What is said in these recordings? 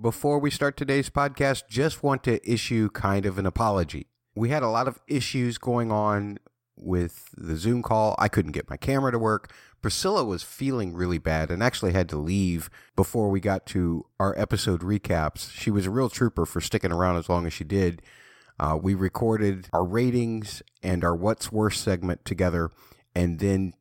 Before we start today's podcast, just want to issue kind of an apology. We had a lot of issues going on with the Zoom call. I couldn't get my camera to work. Priscilla was feeling really bad and actually had to leave before we got to our episode recaps. She was a real trooper for sticking around as long as she did. Uh, we recorded our ratings and our What's Worse segment together, and then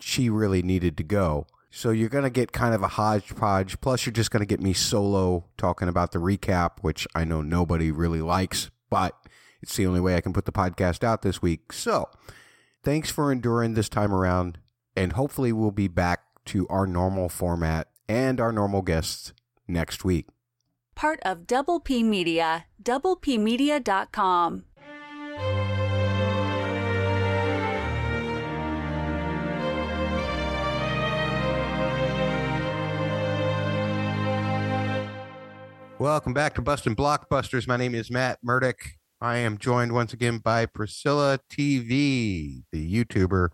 she really needed to go. So you're going to get kind of a hodgepodge. Plus, you're just going to get me solo talking about the recap, which I know nobody really likes, but it's the only way I can put the podcast out this week. So thanks for enduring this time around, and hopefully, we'll be back to our normal format and our normal guests next week. Part of Double P Media, doublepmedia.com. Welcome back to Bustin' Blockbusters. My name is Matt Murdock. I am joined once again by Priscilla TV, the YouTuber.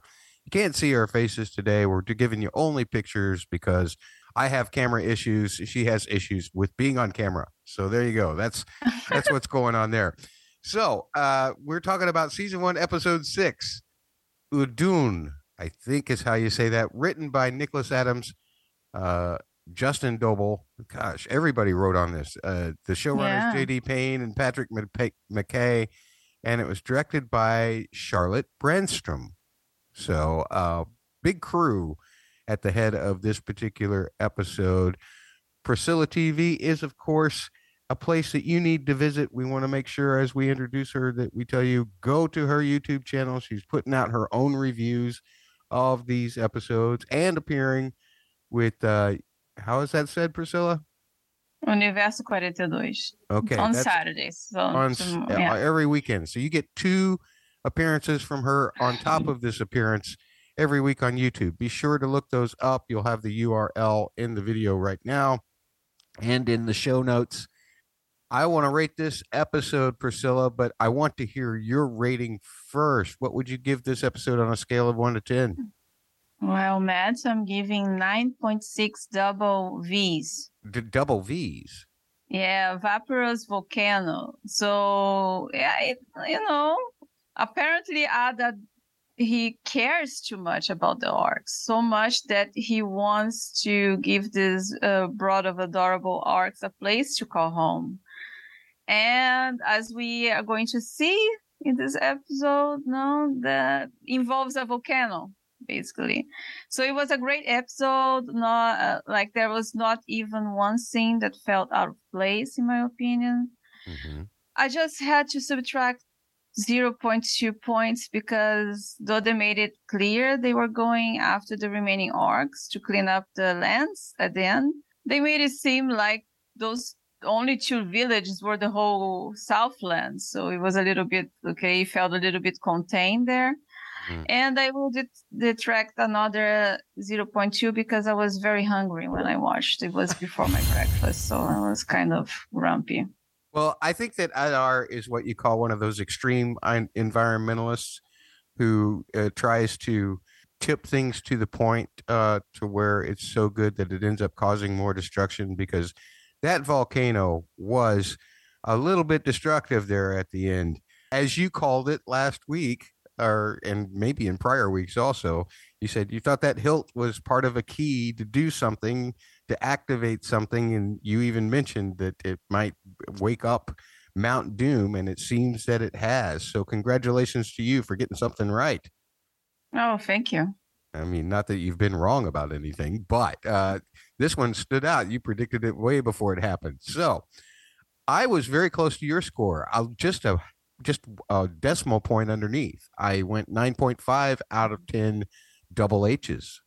You can't see our faces today. We're giving you only pictures because I have camera issues. She has issues with being on camera. So there you go. That's that's what's going on there. So uh, we're talking about season one, episode six, Udun. I think is how you say that. Written by Nicholas Adams, uh, Justin Doble. Gosh, everybody wrote on this. Uh, the showrunners Yeah. J.D. Payne and Patrick McKay, and it was directed by Charlotte Brandstrom. So, uh, big crew at the head of this particular episode. Priscilla TV is, of course, a place that you need to visit. We want to make sure, as we introduce her, that we tell you go to her YouTube channel. She's putting out her own reviews of these episodes and appearing with, uh, how is that said, Priscilla? Universo 42. Okay. on Saturdays. So, on so, s- uh, yeah. every weekend. So you get two appearances from her on top of this appearance every week on YouTube. Be sure to look those up. You'll have the URL in the video right now and in the show notes. I want to rate this episode, Priscilla, but I want to hear your rating first. What would you give this episode on a scale of one to 10? Well, Matt, I'm giving 9.6 double V's. D- double V's. Yeah, Vaporous Volcano. So, yeah, it, you know, apparently Ada, he cares too much about the orcs, so much that he wants to give this uh, brood of adorable orcs a place to call home. And as we are going to see in this episode, no, that involves a volcano basically. So it was a great episode. Not uh, like there was not even one scene that felt out of place, in my opinion. Mhm. I just had to subtract 0.2 points because though they made it clear they were going after the remaining orcs to clean up the lands at the end, they made it seem like those only two villages were the whole Southland. So it was a little bit okay, it felt a little bit contained there. Mhm. And I will det- detract another 0.2 because I was very hungry when I watched. It was before my breakfast, so I was kind of grumpy. Well, I think that Adar is what you call one of those extreme en- environmentalists who uh, tries to tip things to the point uh, to where it's so good that it ends up causing more destruction because that volcano was a little bit destructive there at the end. As you called it last week, or and maybe in prior weeks also, you said you thought that hilt was part of a key to do something, to activate something, and you even mentioned that it might wake up Mount Doom, and it seems that it has. So, congratulations to you for getting something right. Oh, thank you. I mean, not that you've been wrong about anything, but uh, this one stood out. You predicted it way before it happened. So, I was very close to your score. I'll just a just a decimal point underneath. I went nine point five out of ten double H's.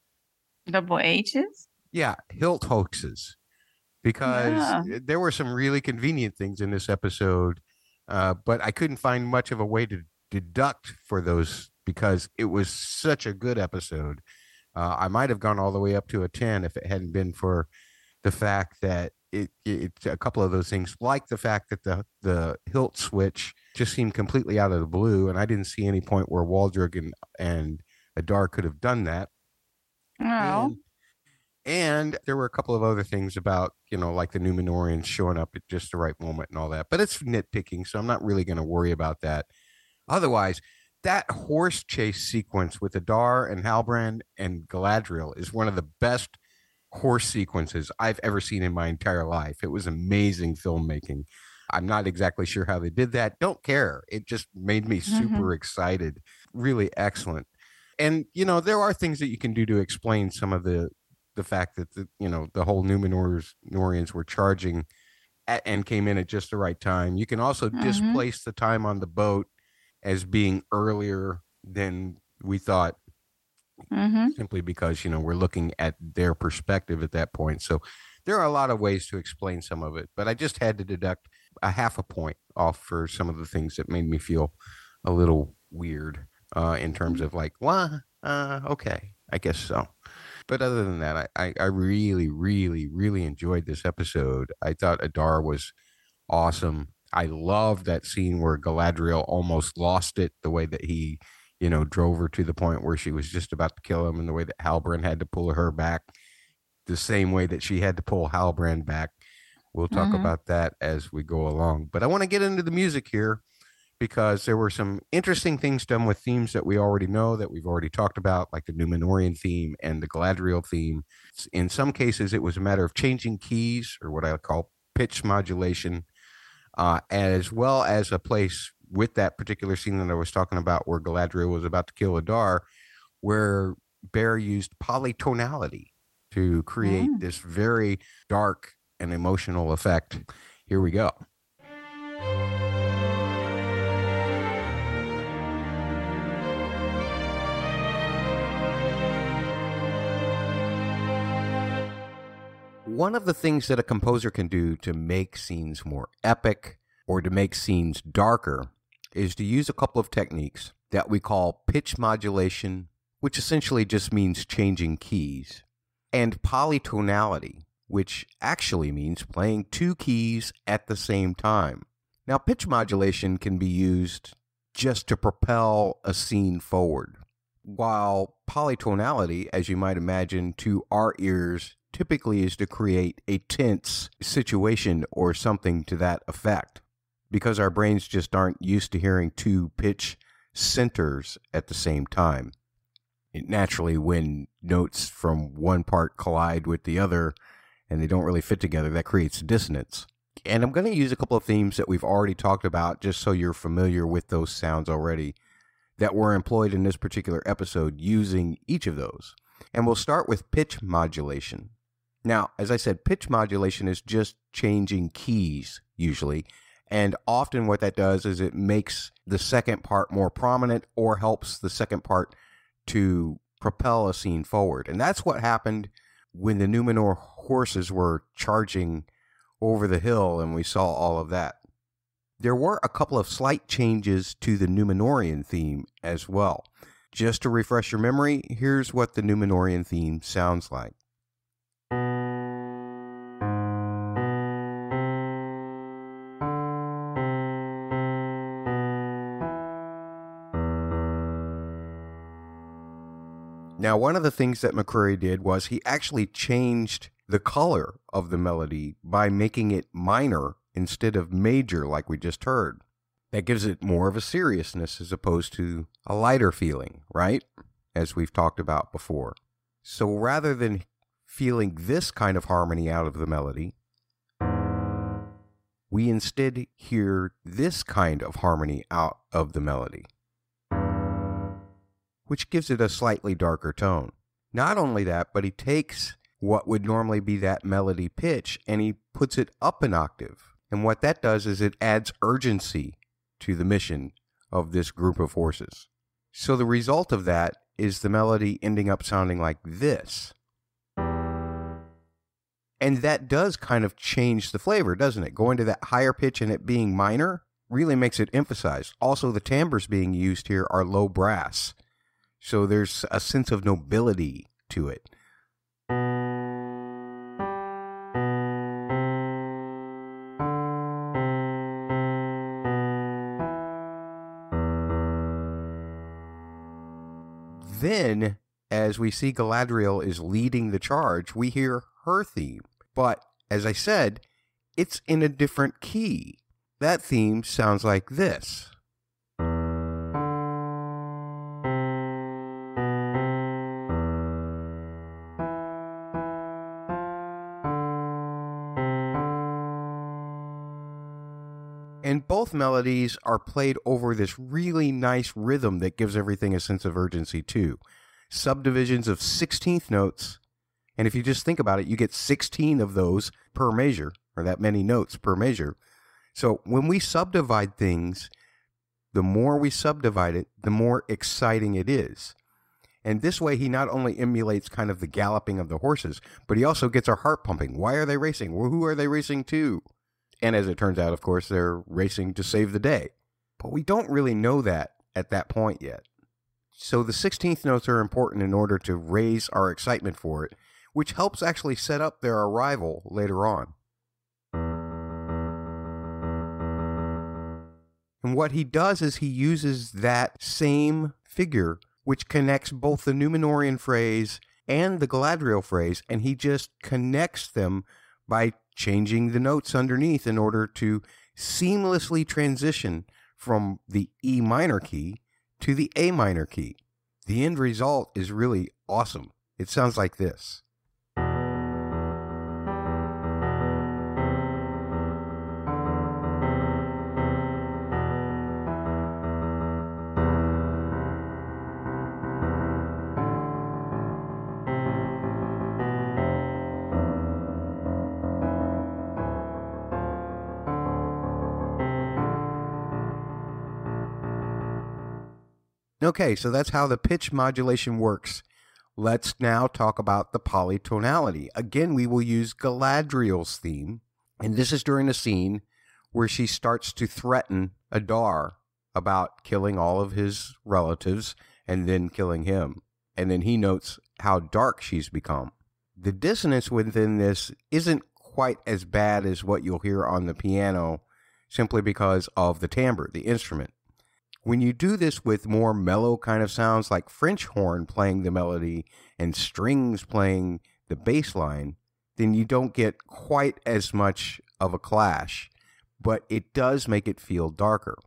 Double H's? Yeah, hilt hoaxes. Because Yeah. there were some really convenient things in this episode, uh, but I couldn't find much of a way to deduct for those because it was such a good episode. Uh, I might have gone all the way up to a 10 if it hadn't been for the fact that it, it a couple of those things, like the fact that the, the hilt switch just seemed completely out of the blue. And I didn't see any point where Waldreg and, and Adar could have done that. Well, And And there were a couple of other things about, you know, like the Numenorians showing up at just the right moment and all that. But it's nitpicking, so I'm not really going to worry about that. Otherwise, that horse chase sequence with Adar and Halbrand and Galadriel is one of the best horse sequences I've ever seen in my entire life. It was amazing filmmaking. I'm not exactly sure how they did that. Don't care. It just made me super mm-hmm. excited. Really excellent. And you know, there are things that you can do to explain some of the the fact that the you know the whole Numenorians were charging at, and came in at just the right time. You can also mm-hmm. displace the time on the boat as being earlier than we thought, mm-hmm. simply because you know we're looking at their perspective at that point. So there are a lot of ways to explain some of it, but I just had to deduct a half a point off for some of the things that made me feel a little weird uh, in terms mm. of like, well, uh, okay, I guess so. But other than that, I, I, I really, really, really enjoyed this episode. I thought Adar was awesome. I love that scene where Galadriel almost lost it, the way that he, you know, drove her to the point where she was just about to kill him, and the way that Halbrand had to pull her back, the same way that she had to pull Halbrand back. We'll talk mm-hmm. about that as we go along. But I want to get into the music here because there were some interesting things done with themes that we already know that we've already talked about, like the Numenorian theme and the Galadriel theme. In some cases, it was a matter of changing keys or what I call pitch modulation, uh, as well as a place with that particular scene that I was talking about where Galadriel was about to kill Adar, where Bear used polytonality to create mm. this very dark and emotional effect. Here we go. One of the things that a composer can do to make scenes more epic or to make scenes darker is to use a couple of techniques that we call pitch modulation, which essentially just means changing keys, and polytonality, which actually means playing two keys at the same time. Now, pitch modulation can be used just to propel a scene forward, while polytonality, as you might imagine, to our ears typically is to create a tense situation or something to that effect because our brains just aren't used to hearing two pitch centers at the same time. It naturally, when notes from one part collide with the other and they don't really fit together, that creates dissonance. And I'm going to use a couple of themes that we've already talked about just so you're familiar with those sounds already that were employed in this particular episode using each of those. And we'll start with pitch modulation. Now, as I said, pitch modulation is just changing keys usually. And often what that does is it makes the second part more prominent or helps the second part to propel a scene forward. And that's what happened when the Numenor horses were charging over the hill and we saw all of that. There were a couple of slight changes to the Numenorian theme as well. Just to refresh your memory, here's what the Numenorian theme sounds like. Now, one of the things that McCreary did was he actually changed the color of the melody by making it minor instead of major, like we just heard. That gives it more of a seriousness as opposed to a lighter feeling, right? As we've talked about before. So rather than feeling this kind of harmony out of the melody, we instead hear this kind of harmony out of the melody which gives it a slightly darker tone. Not only that, but he takes what would normally be that melody pitch and he puts it up an octave. And what that does is it adds urgency to the mission of this group of horses. So the result of that is the melody ending up sounding like this. And that does kind of change the flavor, doesn't it? Going to that higher pitch and it being minor really makes it emphasized. Also, the timbres being used here are low brass. So there's a sense of nobility to it. Then as we see Galadriel is leading the charge, we hear her theme. But as I said, it's in a different key. That theme sounds like this. Melodies are played over this really nice rhythm that gives everything a sense of urgency, too. Subdivisions of 16th notes. And if you just think about it, you get 16 of those per measure, or that many notes per measure. So when we subdivide things, the more we subdivide it, the more exciting it is. And this way, he not only emulates kind of the galloping of the horses, but he also gets our heart pumping. Why are they racing? Well, who are they racing to? And as it turns out, of course, they're racing to save the day. But we don't really know that at that point yet. So the 16th notes are important in order to raise our excitement for it, which helps actually set up their arrival later on. And what he does is he uses that same figure, which connects both the Numenorian phrase and the Galadriel phrase, and he just connects them by changing the notes underneath in order to seamlessly transition from the E minor key to the A minor key. The end result is really awesome. It sounds like this. Okay, so that's how the pitch modulation works. Let's now talk about the polytonality. Again, we will use Galadriel's theme, and this is during a scene where she starts to threaten Adar about killing all of his relatives and then killing him. And then he notes how dark she's become. The dissonance within this isn't quite as bad as what you'll hear on the piano simply because of the timbre, the instrument. When you do this with more mellow kind of sounds like French horn playing the melody and strings playing the bass line, then you don't get quite as much of a clash, but it does make it feel darker.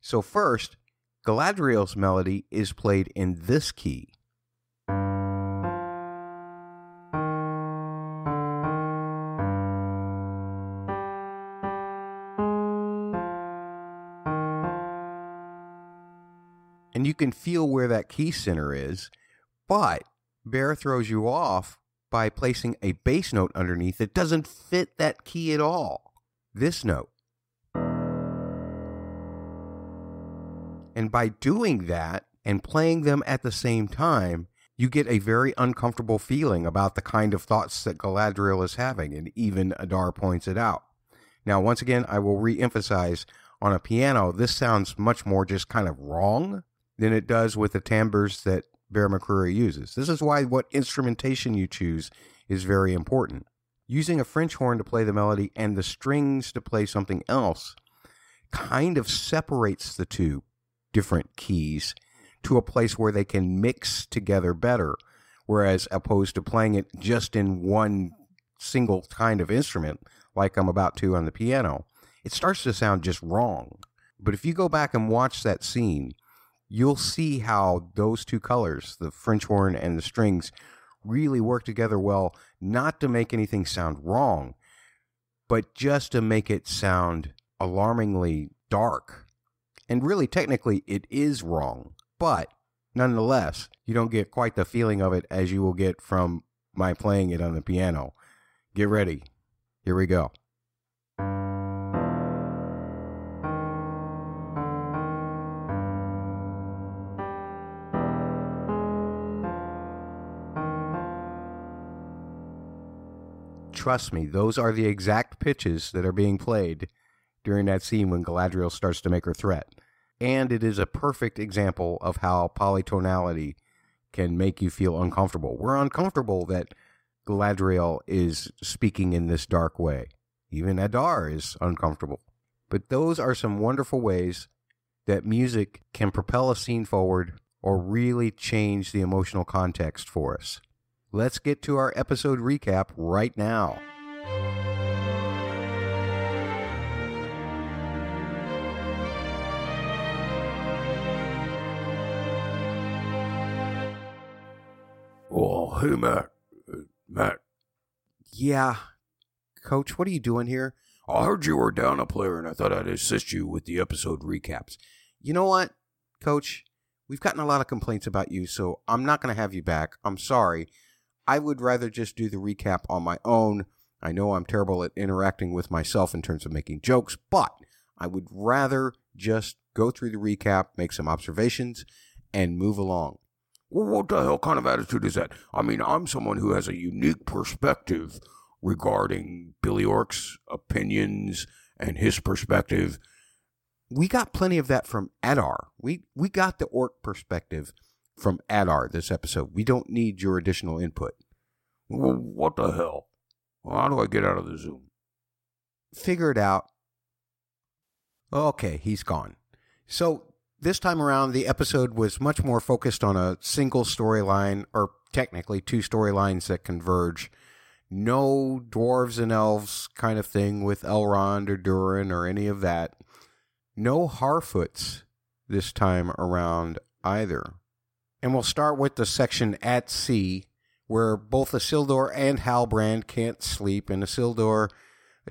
So, first, Galadriel's melody is played in this key. You can feel where that key center is, but Bear throws you off by placing a bass note underneath that doesn't fit that key at all. This note. And by doing that and playing them at the same time, you get a very uncomfortable feeling about the kind of thoughts that Galadriel is having, and even Adar points it out. Now, once again, I will re emphasize on a piano, this sounds much more just kind of wrong than it does with the timbres that Bear McCreary uses. This is why what instrumentation you choose is very important. Using a French horn to play the melody and the strings to play something else kind of separates the two different keys to a place where they can mix together better, whereas opposed to playing it just in one single kind of instrument, like I'm about to on the piano, it starts to sound just wrong. But if you go back and watch that scene, you'll see how those two colors, the French horn and the strings, really work together well, not to make anything sound wrong, but just to make it sound alarmingly dark. And really, technically, it is wrong, but nonetheless, you don't get quite the feeling of it as you will get from my playing it on the piano. Get ready. Here we go. Trust me, those are the exact pitches that are being played during that scene when Galadriel starts to make her threat. And it is a perfect example of how polytonality can make you feel uncomfortable. We're uncomfortable that Galadriel is speaking in this dark way. Even Adar is uncomfortable. But those are some wonderful ways that music can propel a scene forward or really change the emotional context for us. Let's get to our episode recap right now. Oh, hey, Matt. Uh, Matt, Yeah, Coach, what are you doing here? I heard you were down a player and I thought I'd assist you with the episode recaps. You know what, Coach? We've gotten a lot of complaints about you, so I'm not going to have you back. I'm sorry. I would rather just do the recap on my own. I know I'm terrible at interacting with myself in terms of making jokes, but I would rather just go through the recap, make some observations, and move along. Well, what the hell kind of attitude is that? I mean, I'm someone who has a unique perspective regarding Billy Ork's opinions and his perspective. We got plenty of that from Adar. We we got the orc perspective from Adar this episode. We don't need your additional input. Well, what the hell? How do I get out of the Zoom? figure it out. Okay, he's gone. So this time around, the episode was much more focused on a single storyline, or technically two storylines that converge. No dwarves and elves kind of thing with Elrond or Durin or any of that. No Harfoots this time around either. And we'll start with the section at sea, where both Isildur and Halbrand can't sleep, and Isildur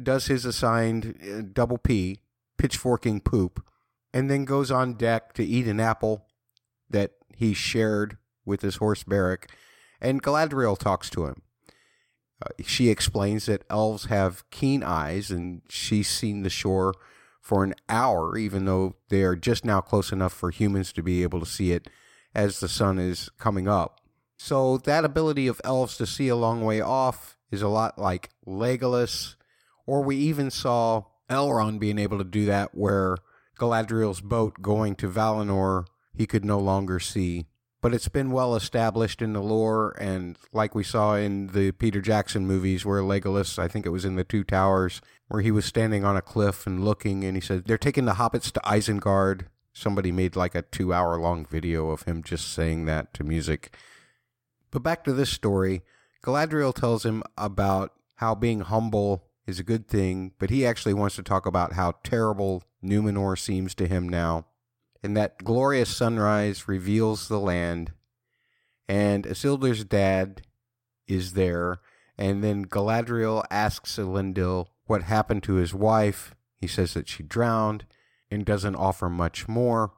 does his assigned uh, double P, pitchforking poop, and then goes on deck to eat an apple that he shared with his horse Beric, and Galadriel talks to him. Uh, she explains that elves have keen eyes, and she's seen the shore for an hour, even though they are just now close enough for humans to be able to see it as the sun is coming up. So that ability of elves to see a long way off is a lot like Legolas, or we even saw Elrond being able to do that where Galadriel's boat going to Valinor he could no longer see. But it's been well established in the lore, and like we saw in the Peter Jackson movies, where Legolas, I think it was in the Two Towers, where he was standing on a cliff and looking, and he said, They're taking the hobbits to Isengard. Somebody made like a two hour long video of him just saying that to music. But back to this story Galadriel tells him about how being humble is a good thing, but he actually wants to talk about how terrible Numenor seems to him now, and that glorious sunrise reveals the land, and Isildur's dad is there, and then Galadriel asks Elendil what happened to his wife. He says that she drowned and doesn't offer much more.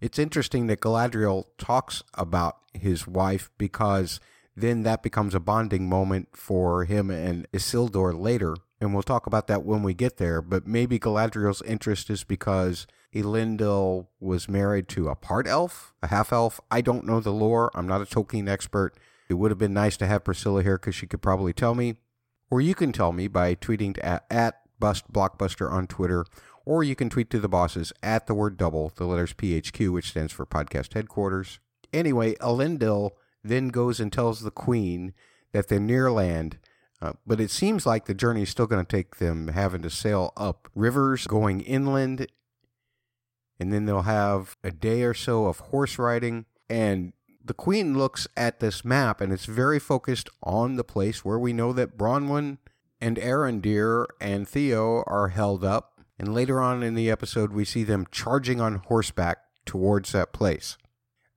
It's interesting that Galadriel talks about his wife because then that becomes a bonding moment for him and Isildur later. And we'll talk about that when we get there. But maybe Galadriel's interest is because Elendil was married to a part elf, a half elf. I don't know the lore. I'm not a Tolkien expert. It would have been nice to have Priscilla here because she could probably tell me. Or you can tell me by tweeting at, at on Twitter or you can tweet to the bosses at the word double, the letters PHQ, which stands for podcast headquarters. Anyway, Elendil then goes and tells the queen that they're near land, uh, but it seems like the journey is still going to take them having to sail up rivers, going inland, and then they'll have a day or so of horse riding. And the queen looks at this map, and it's very focused on the place where we know that Bronwyn and Arondir and Theo are held up and later on in the episode, we see them charging on horseback towards that place.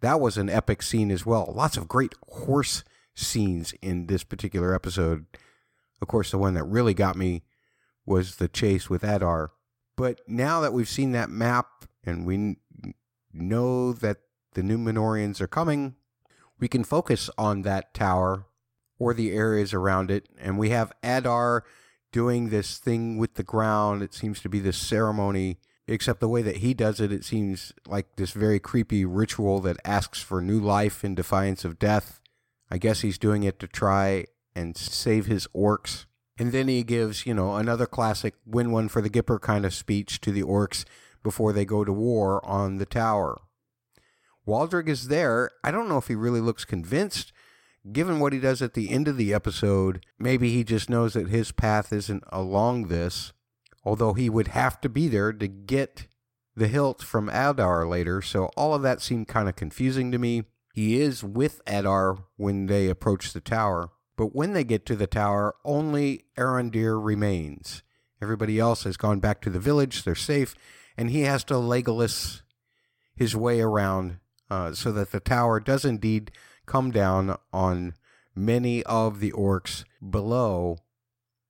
That was an epic scene as well. Lots of great horse scenes in this particular episode. Of course, the one that really got me was the chase with Adar. But now that we've seen that map and we know that the Numenorians are coming, we can focus on that tower or the areas around it. And we have Adar doing this thing with the ground. It seems to be this ceremony, except the way that he does it, it seems like this very creepy ritual that asks for new life in defiance of death. I guess he's doing it to try and save his orcs. And then he gives, you know, another classic win one for the Gipper kind of speech to the orcs before they go to war on the tower. Waldreg is there. I don't know if he really looks convinced given what he does at the end of the episode, maybe he just knows that his path isn't along this, although he would have to be there to get the hilt from Adar later, so all of that seemed kind of confusing to me. He is with Adar when they approach the tower, but when they get to the tower, only Arondir remains. Everybody else has gone back to the village, they're safe, and he has to Legolas his way around uh, so that the tower does indeed come down on many of the orcs below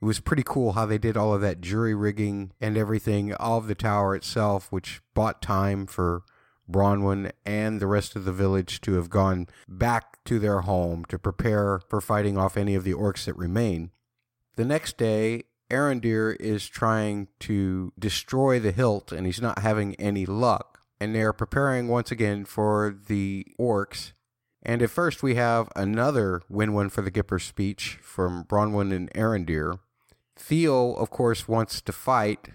it was pretty cool how they did all of that jury rigging and everything of the tower itself, which bought time for Bronwyn and the rest of the village to have gone back to their home to prepare for fighting off any of the orcs that remain. The next day, Arondir is trying to destroy the hilt and he's not having any luck. And they are preparing once again for the orcs. And at first, we have another win win for the Gipper speech from Bronwyn and Arondir. Theo, of course, wants to fight,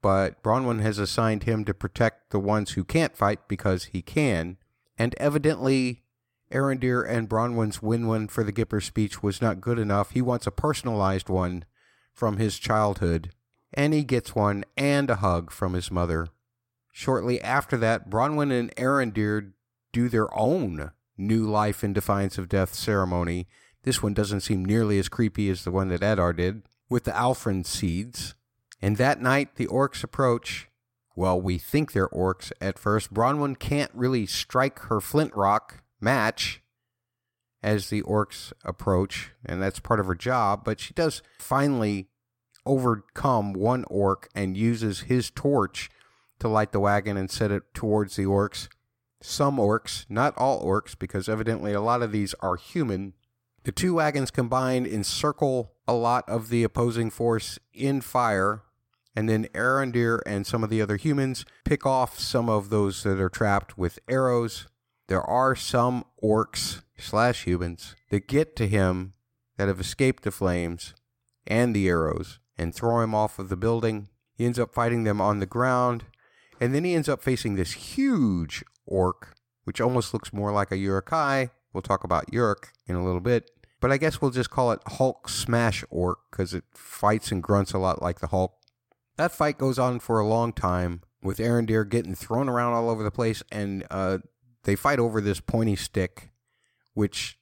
but Bronwyn has assigned him to protect the ones who can't fight because he can. And evidently, Arondir and Bronwyn's win win for the Gipper speech was not good enough. He wants a personalized one from his childhood, and he gets one and a hug from his mother. Shortly after that, Bronwyn and Arondir do their own new life in defiance of death ceremony. This one doesn't seem nearly as creepy as the one that Adar did with the Alfrin seeds. And that night, the orcs approach. Well, we think they're orcs at first. Bronwyn can't really strike her flint rock match as the orcs approach, and that's part of her job, but she does finally overcome one orc and uses his torch to light the wagon and set it towards the orcs. Some orcs, not all orcs, because evidently a lot of these are human, the two wagons combine encircle a lot of the opposing force in fire, and then Arondir and some of the other humans pick off some of those that are trapped with arrows. There are some orcs slash humans that get to him that have escaped the flames and the arrows and throw him off of the building. He ends up fighting them on the ground, and then he ends up facing this huge orc, which almost looks more like a Uruk-hai, We'll talk about Uruk in a little bit. But I guess we'll just call it Hulk Smash Orc because it fights and grunts a lot like the Hulk. That fight goes on for a long time with Arondir getting thrown around all over the place, and uh, they fight over this pointy stick, which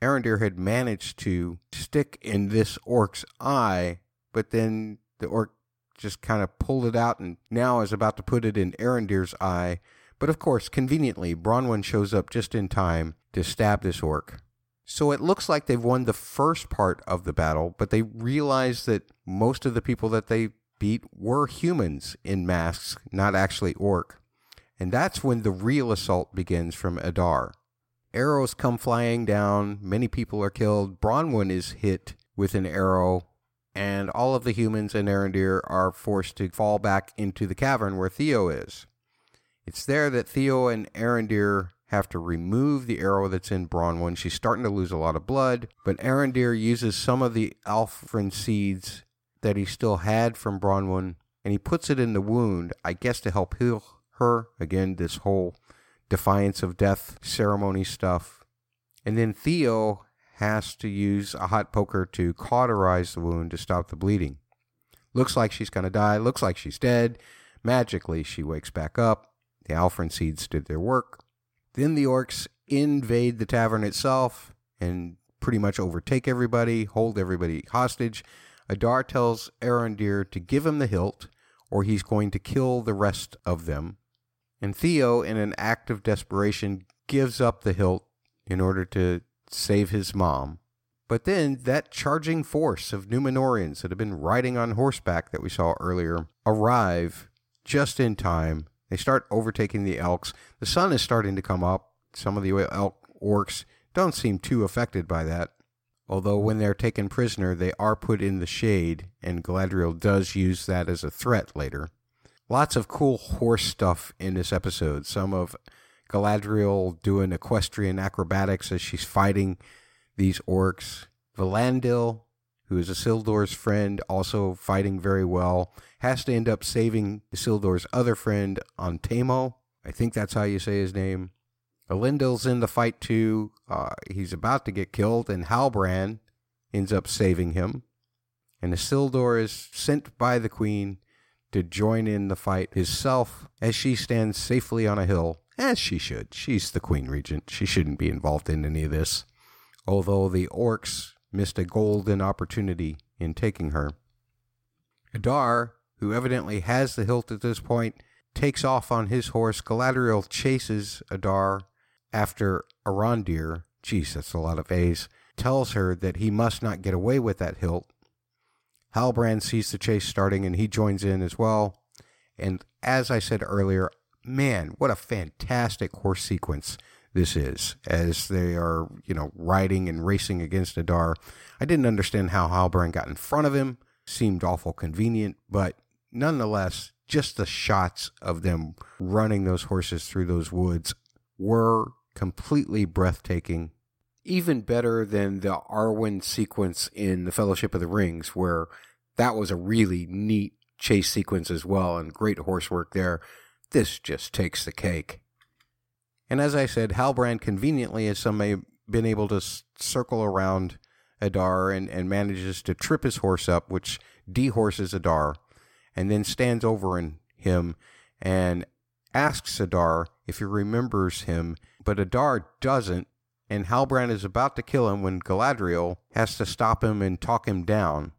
Arondir had managed to stick in this orc's eye, but then the orc just kind of pulled it out and now is about to put it in Arondir's eye. But of course, conveniently, Bronwyn shows up just in time to stab this orc. So it looks like they've won the first part of the battle, but they realize that most of the people that they beat were humans in masks, not actually orc. And that's when the real assault begins from Adar. Arrows come flying down, many people are killed. Bronwyn is hit with an arrow, and all of the humans and Arondir are forced to fall back into the cavern where Theo is. It's there that Theo and Arondir have to remove the arrow that's in Bronwyn. She's starting to lose a lot of blood, but Arondir uses some of the Alfrin seeds that he still had from Bronwyn and he puts it in the wound, I guess to help heal her. Again, this whole defiance of death ceremony stuff. And then Theo has to use a hot poker to cauterize the wound to stop the bleeding. Looks like she's going to die. Looks like she's dead. Magically, she wakes back up. The Alfrin seeds did their work. Then the orcs invade the tavern itself and pretty much overtake everybody, hold everybody hostage. Adar tells Arondir to give him the hilt, or he's going to kill the rest of them. And Theo, in an act of desperation, gives up the hilt in order to save his mom. But then that charging force of Numenorians that have been riding on horseback that we saw earlier arrive just in time they start overtaking the elks. The sun is starting to come up. Some of the elk orcs don't seem too affected by that. Although when they're taken prisoner, they are put in the shade, and Galadriel does use that as a threat later. Lots of cool horse stuff in this episode. Some of Galadriel doing equestrian acrobatics as she's fighting these orcs. Valandil who is Isildur's friend, also fighting very well, has to end up saving Isildur's other friend, Antemo. I think that's how you say his name. Elendil's in the fight too. Uh, he's about to get killed, and Halbrand ends up saving him. And Isildur is sent by the queen to join in the fight himself as she stands safely on a hill, as she should. She's the Queen Regent. She shouldn't be involved in any of this. Although the orcs missed a golden opportunity in taking her. Adar, who evidently has the hilt at this point, takes off on his horse. Galadriel chases Adar after Arondir. Geez, that's a lot of A's. Tells her that he must not get away with that hilt. Halbrand sees the chase starting and he joins in as well. And as I said earlier, man, what a fantastic horse sequence this is as they are, you know, riding and racing against Adar. I didn't understand how Halbrand got in front of him. Seemed awful convenient, but nonetheless, just the shots of them running those horses through those woods were completely breathtaking. Even better than the Arwen sequence in The Fellowship of the Rings, where that was a really neat chase sequence as well and great horse work there. This just takes the cake. And as I said, Halbrand conveniently has some may been able to circle around Adar and, and manages to trip his horse up, which dehorses Adar, and then stands over in him and asks Adar if he remembers him, but Adar doesn't, and Halbrand is about to kill him when Galadriel has to stop him and talk him down.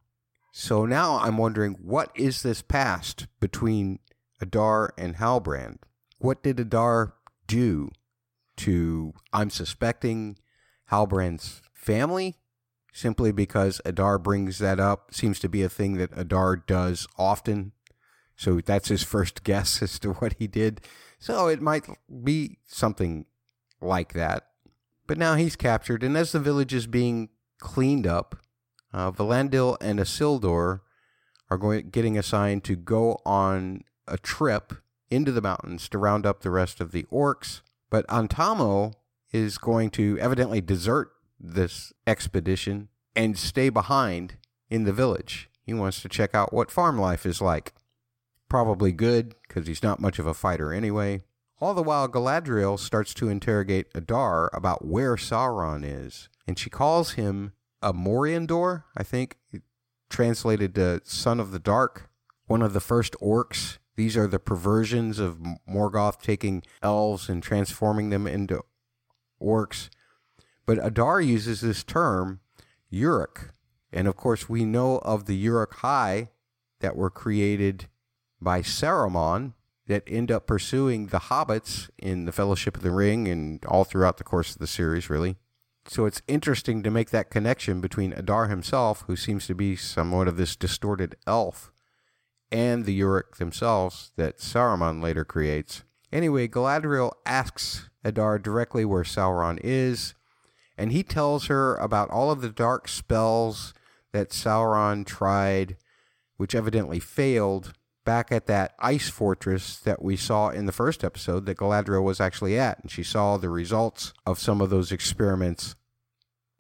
So now I'm wondering what is this past between Adar and Halbrand? What did Adar do to, I'm suspecting, Halbrand's family? Simply because Adar brings that up seems to be a thing that Adar does often. So that's his first guess as to what he did. So it might be something like that. But now he's captured, and as the village is being cleaned up, uh, Valandil and Isildur are going getting assigned to go on a trip into the mountains to round up the rest of the orcs. But Antamo is going to evidently desert this expedition and stay behind in the village. He wants to check out what farm life is like. Probably good, because he's not much of a fighter anyway. All the while, Galadriel starts to interrogate Adar about where Sauron is, and she calls him a Moriandor, I think, translated to Son of the Dark, one of the first orcs. These are the perversions of Morgoth taking elves and transforming them into orcs. But Adar uses this term, Uruk. And of course, we know of the Uruk-hai that were created by Saruman that end up pursuing the hobbits in the Fellowship of the Ring and all throughout the course of the series, really. So it's interesting to make that connection between Adar himself, who seems to be somewhat of this distorted elf, and the Uruk themselves that Saruman later creates. Anyway, Galadriel asks Adar directly where Sauron is, and he tells her about all of the dark spells that Sauron tried, which evidently failed, back at that ice fortress that we saw in the first episode that Galadriel was actually at, and she saw the results of some of those experiments.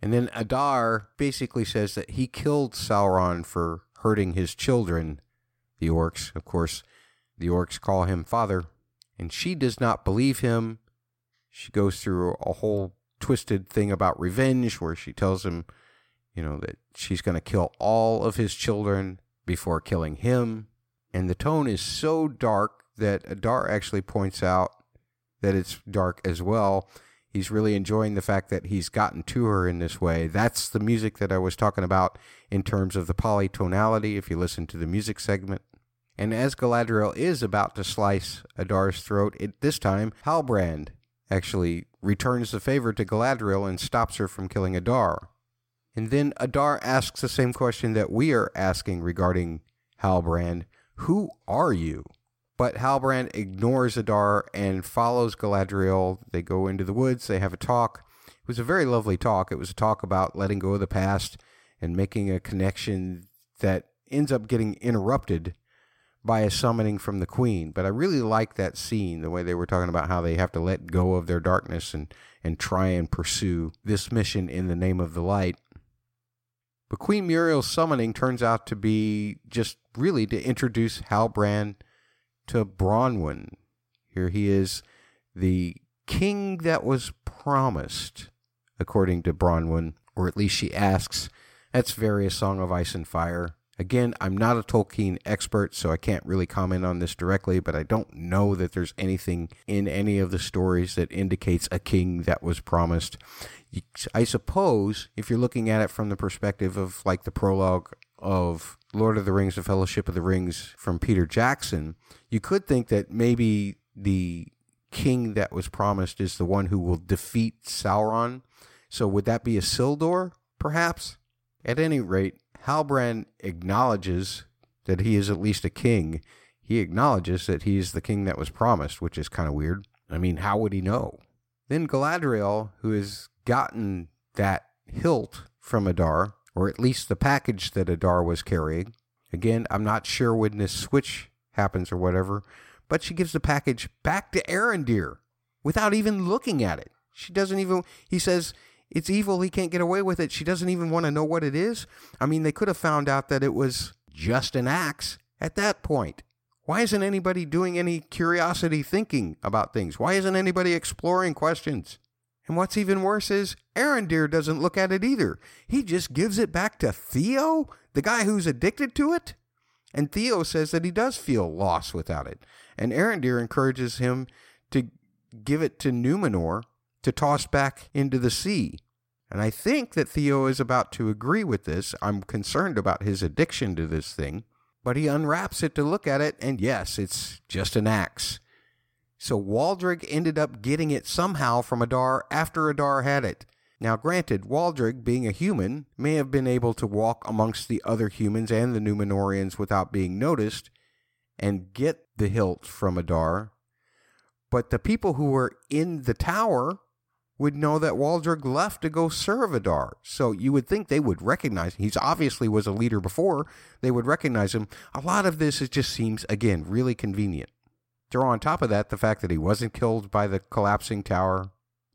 And then Adar basically says that he killed Sauron for hurting his children, the orcs. Of course, the orcs call him father, and she does not believe him. She goes through a whole twisted thing about revenge where she tells him, you know, that she's going to kill all of his children before killing him and the tone is so dark that Adar actually points out that it's dark as well. He's really enjoying the fact that he's gotten to her in this way. That's the music that I was talking about in terms of the polytonality, if you listen to the music segment. And as Galadriel is about to slice Adar's throat, it, this time Halbrand actually returns the favor to Galadriel and stops her from killing Adar. And then Adar asks the same question that we are asking regarding Halbrand who are you? But Halbrand ignores Adar and follows Galadriel. They go into the woods, they have a talk. It was a very lovely talk. It was a talk about letting go of the past and making a connection that ends up getting interrupted by a summoning from the queen. But I really like that scene, the way they were talking about how they have to let go of their darkness and, and try and pursue this mission in the name of the light. But Queen Muriel's summoning turns out to be just really to introduce Halbrand to Bronwyn. Here he is, the king that was promised, according to Bronwyn, or at least she asks. That's very a Song of Ice and Fire. Again, I'm not a Tolkien expert, so I can't really comment on this directly, but I don't know that there's anything in any of the stories that indicates a king that was promised. I suppose if you're looking at it from the perspective of like the prologue of Lord of the Rings, The Fellowship of the Rings from Peter Jackson, you could think that maybe the king that was promised is the one who will defeat Sauron. So would that be Isildur, perhaps? At any rate, Halbrand acknowledges that he is at least a king. He acknowledges that he is the king that was promised, which is kind of weird. I mean, how would he know? Then Galadriel, who has gotten that hilt from Adar, or at least the package that Adar was carrying. Again, I'm not sure when this switch happens or whatever, but she gives the package back to Arondir without even looking at it. She doesn't even, he says, it's evil. He can't get away with it. She doesn't even want to know what it is. I mean, they could have found out that it was just an axe at that point. Why isn't anybody doing any curiosity thinking about things? Why isn't anybody exploring questions? And what's even worse is Arondir doesn't look at it either. He just gives it back to Theo, the guy who's addicted to it. And Theo says that he does feel lost without it. And Arondir encourages him to give it to Numenor to toss back into the sea. And I think that Theo is about to agree with this. I'm concerned about his addiction to this thing. But he unwraps it to look at it, and yes, it's just an axe. So Waldreg ended up getting it somehow from Adar after Adar had it. Now, granted, Waldreg, being a human, may have been able to walk amongst the other humans and the Numenorians without being noticed and get the hilt from Adar. But the people who were in the tower would know that Waldreg left to go serve Adar. So you would think they would recognize him. He's obviously was a leader before. They would recognize him. A lot of this it just seems, again, really convenient. Throw on top of that the fact that he wasn't killed by the collapsing tower.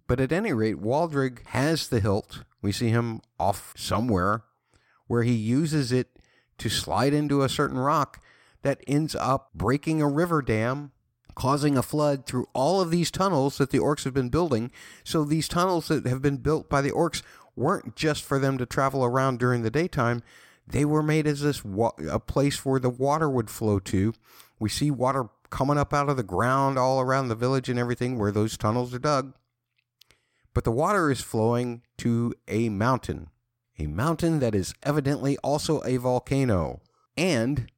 But at any rate, Waldreg has the hilt. We see him off somewhere where he uses it to slide into a certain rock that ends up breaking a river dam, causing a flood through all of these tunnels that the orcs have been building. So these tunnels that have been built by the orcs weren't just for them to travel around during the daytime. They were made as this wa- a place where the water would flow to. We see water coming up out of the ground all around the village and everything where those tunnels are dug. But the water is flowing to a mountain, a mountain that is evidently also a volcano. And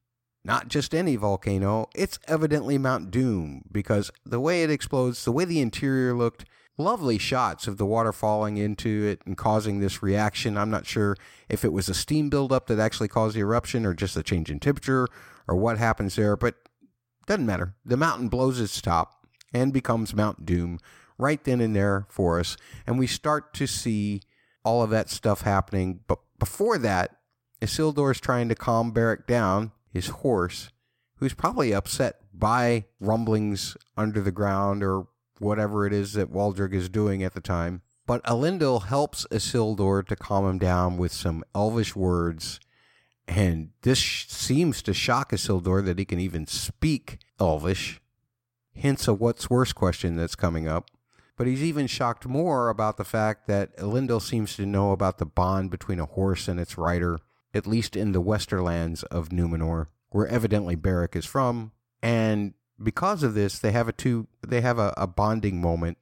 not just any volcano, it's evidently Mount Doom because the way it explodes, the way the interior looked, lovely shots of the water falling into it and causing this reaction. I'm not sure if it was a steam buildup that actually caused the eruption or just a change in temperature or what happens there, but doesn't matter. The mountain blows its top and becomes Mount Doom right then and there for us. And we start to see all of that stuff happening. But before that, Isildur is trying to calm Berek down, his horse, who's probably upset by rumblings under the ground or whatever it is that Waldreg is doing at the time. But Elendil helps Isildur to calm him down with some elvish words and this seems to shock Isildur that he can even speak Elvish, hence a what's worse question that's coming up. But he's even shocked more about the fact that Elendil seems to know about the bond between a horse and its rider, at least in the westerlands of Numenor, where evidently Berek is from. And because of this, they have a two they have a, a bonding moment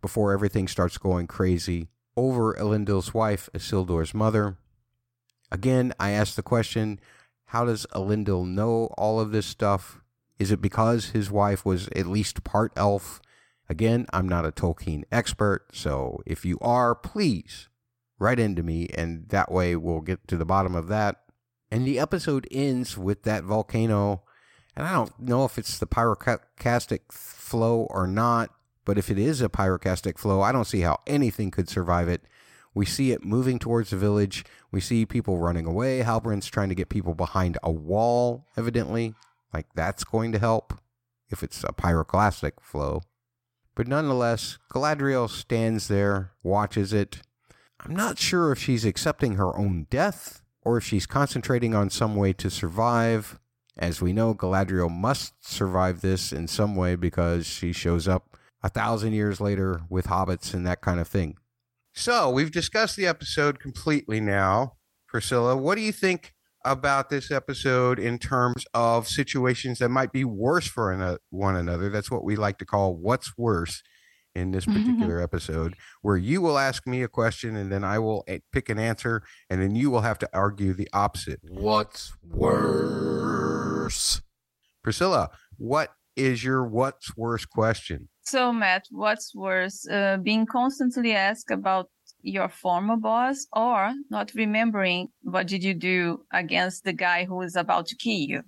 before everything starts going crazy over Elendil's wife, Isildur's mother, Again, I ask the question how does Elendil know all of this stuff? Is it because his wife was at least part elf? Again, I'm not a Tolkien expert, so if you are, please write into me, and that way we'll get to the bottom of that. And the episode ends with that volcano, and I don't know if it's the pyroclastic flow or not, but if it is a pyroclastic flow, I don't see how anything could survive it. We see it moving towards the village. We see people running away. Halbrand's trying to get people behind a wall, evidently. Like that's going to help if it's a pyroclastic flow. But nonetheless, Galadriel stands there, watches it. I'm not sure if she's accepting her own death or if she's concentrating on some way to survive. As we know, Galadriel must survive this in some way because she shows up a thousand years later with hobbits and that kind of thing. So we've discussed the episode completely now. Priscilla, what do you think about this episode in terms of situations that might be worse for one another. That's what we like to call what's worse in this Mhm. particular episode, where you will ask me a question and then I will pick an answer, and then you will have to argue the opposite. What's worse? Priscilla, what is your what's worse question? So, Matt, what's worse, uh, being constantly asked about your former boss or not remembering what did you do against the guy who is about to kill you?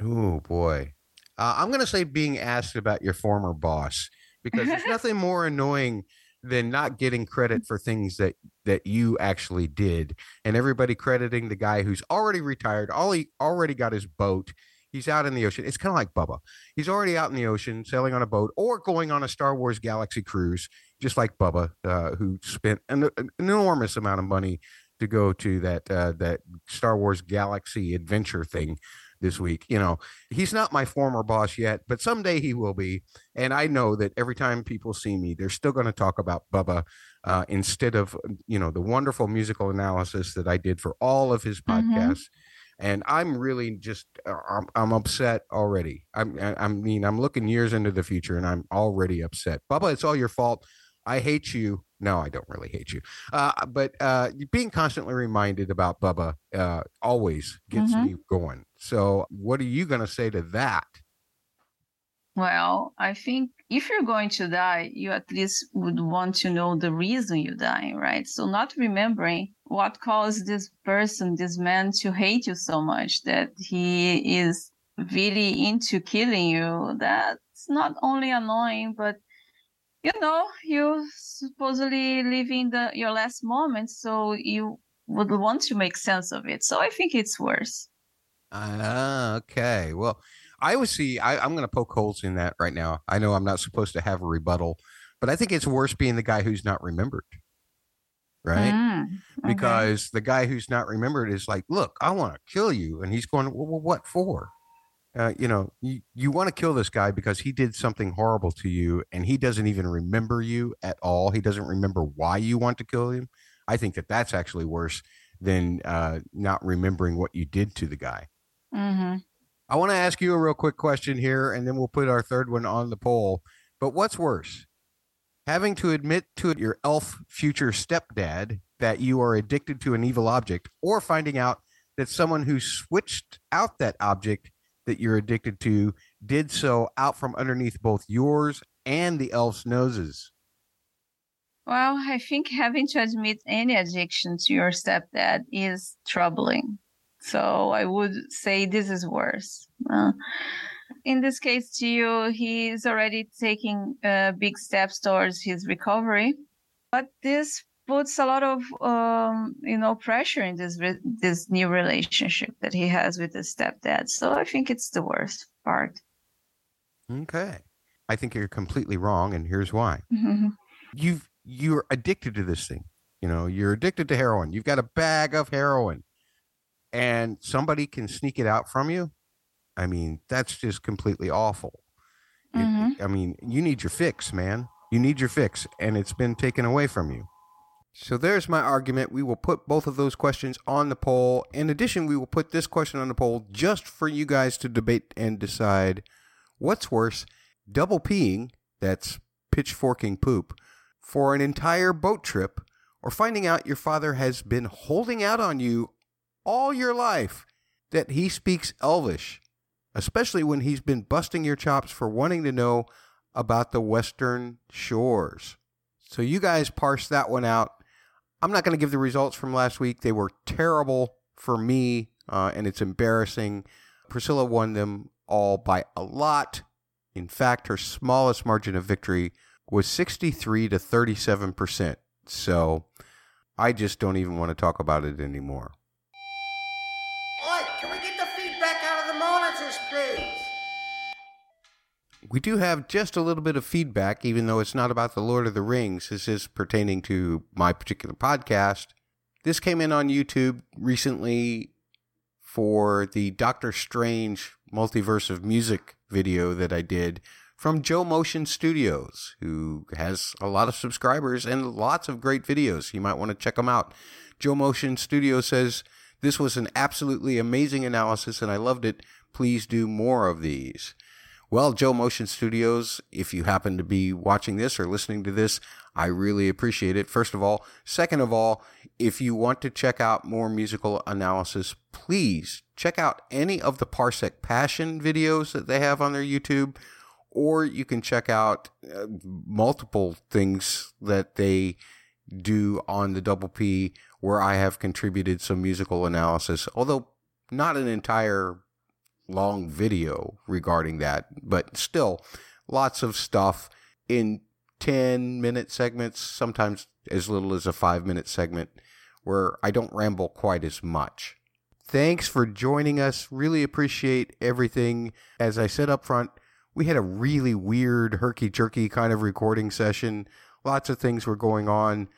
Oh boy. Uh, I'm going to say being asked about your former boss because there's nothing more annoying than not getting credit for things that that you actually did and everybody crediting the guy who's already retired, all he already got his boat. He's out in the ocean. It's kind of like Bubba. He's already out in the ocean sailing on a boat or going on a Star Wars Galaxy cruise, just like Bubba, uh, who spent an, an enormous amount of money to go to that uh, that Star Wars Galaxy adventure thing this week. You know, he's not my former boss yet, but someday he will be. And I know that every time people see me, they're still going to talk about Bubba uh, instead of you know the wonderful musical analysis that I did for all of his Mhm. podcasts. And I'm really just uh, I'm, I'm upset already. I'm, I, mean I'm looking years into the future, and I'm already upset. Bubba, it's all your fault. I hate you. No, I don't really hate you. Uh, but uh, being constantly reminded about Bubba uh, always gets Mhm. me going. So, what are you going to say to that? Well, I think if you're going to die, you at least would want to know the reason you're dying, right? So, not remembering what caused this person, this man, to hate you so much that he is really into killing you, that's not only annoying, but you know, you supposedly living the your last moments, so you would want to make sense of it. So, I think it's worse. Ah, okay. Well, I would see. I, I'm going to poke holes in that right now. I know I'm not supposed to have a rebuttal, but I think it's worse being the guy who's not remembered, right? Mm, okay. Because the guy who's not remembered is like, "Look, I want to kill you," and he's going, "Well, well, what for?" Uh, you know, you, you want to kill this guy because he did something horrible to you, and he doesn't even remember you at all. He doesn't remember why you want to kill him. I think that that's actually worse than uh, not remembering what you did to the guy. hmm I want to ask you a real quick question here, and then we'll put our third one on the poll. But what's worse, having to admit to your elf future stepdad that you are addicted to an evil object, or finding out that someone who switched out that object that you're addicted to did so out from underneath both yours and the elf's noses? Well, I think having to admit any addiction to your stepdad is troubling. So I would say this is worse. Uh, in this case, to you, he's already taking uh, big steps towards his recovery, but this puts a lot of um, you know pressure in this re- this new relationship that he has with his stepdad. So I think it's the worst part. Okay. I think you're completely wrong, and here's why. Mhm. you've you're addicted to this thing. You know, you're addicted to heroin. You've got a bag of heroin, and somebody can sneak it out from you. I mean, that's just completely awful. It- Mhm. I mean, you need your fix, man. You need your fix, and it's been taken away from you. So there's my argument. We will put both of those questions on the poll. In addition, we will put this question on the poll just for you guys to debate and decide what's worse double peeing, that's pitchforking poop, for an entire boat trip, or finding out your father has been holding out on you all your life that he speaks Elvish, especially when he's been busting your chops for wanting to know about the Western shores. So you guys parse that one out. I'm not going to give the results from last week. They were terrible for me, uh, and it's embarrassing. Priscilla won them all by a lot. In fact, her smallest margin of victory was 63 to 37 percent. So I just don't even want to talk about it anymore. We do have just a little bit of feedback, even though it's not about the Lord of the Rings. This is pertaining to my particular podcast. This came in on YouTube recently for the Doctor Strange Multiverse of Music video that I did from Joe Motion Studios, who has a lot of subscribers and lots of great videos. You might want to check them out. Joe Motion Studio says, This was an absolutely amazing analysis and I loved it. Please do more of these. Well, Joe Motion Studios, if you happen to be watching this or listening to this, I really appreciate it. First of all. Second of all, if you want to check out more musical analysis, please check out any of the Parsec Passion videos that they have on their YouTube, or you can check out uh, multiple things that they do on the Double P where I have contributed some musical analysis, although not an entire long video regarding that, but still lots of stuff in 10 minute segments, sometimes as little as a five minute segment where I don't ramble quite as much. Thanks for joining us. Really appreciate everything. As I said up front, we had a really weird, herky jerky kind of recording session. Lots of things were going on.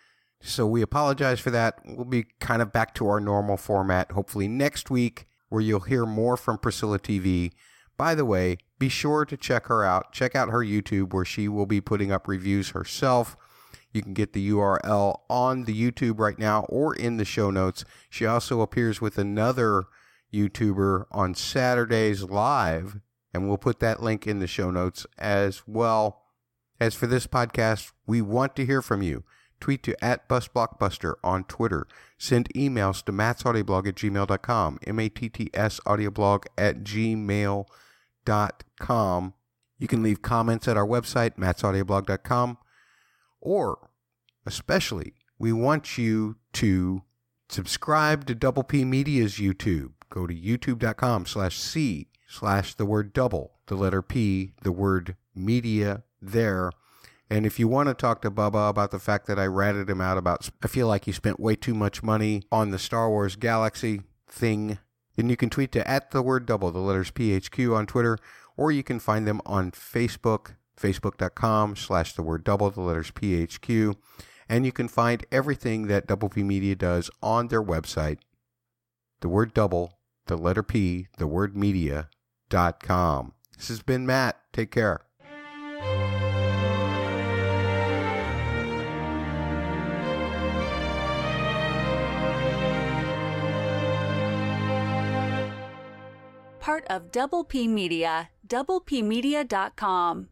So we apologize for that. We'll be kind of back to our normal format, hopefully next week, where you'll hear more from Priscilla TV. By the way, be sure to check her out. Check out her YouTube, where she will be putting up reviews herself. You can get the URL on the YouTube right now or in the show notes. She also appears with another YouTuber on Saturdays live, and we'll put that link in the show notes as well. As for this podcast, we want to hear from you. Tweet to at BusBlockbuster on Twitter. Send emails to mattsaudioblog at gmail.com, M-A-T-T-S audioblog at gmail.com. You can leave comments at our website, mattsaudioblog.com, or especially, we want you to subscribe to Double P Media's YouTube. Go to youtube.com slash C slash the word double, the letter P, the word media there and if you want to talk to Bubba about the fact that I ratted him out about, I feel like he spent way too much money on the Star Wars Galaxy thing, then you can tweet to at the word double, the letters PHQ on Twitter, or you can find them on Facebook, facebook.com slash the word double, the letters PHQ. And you can find everything that Double P Media does on their website, the word double, the letter P, the word media dot com. This has been Matt. Take care. Of Double P Media, doublepmedia.com.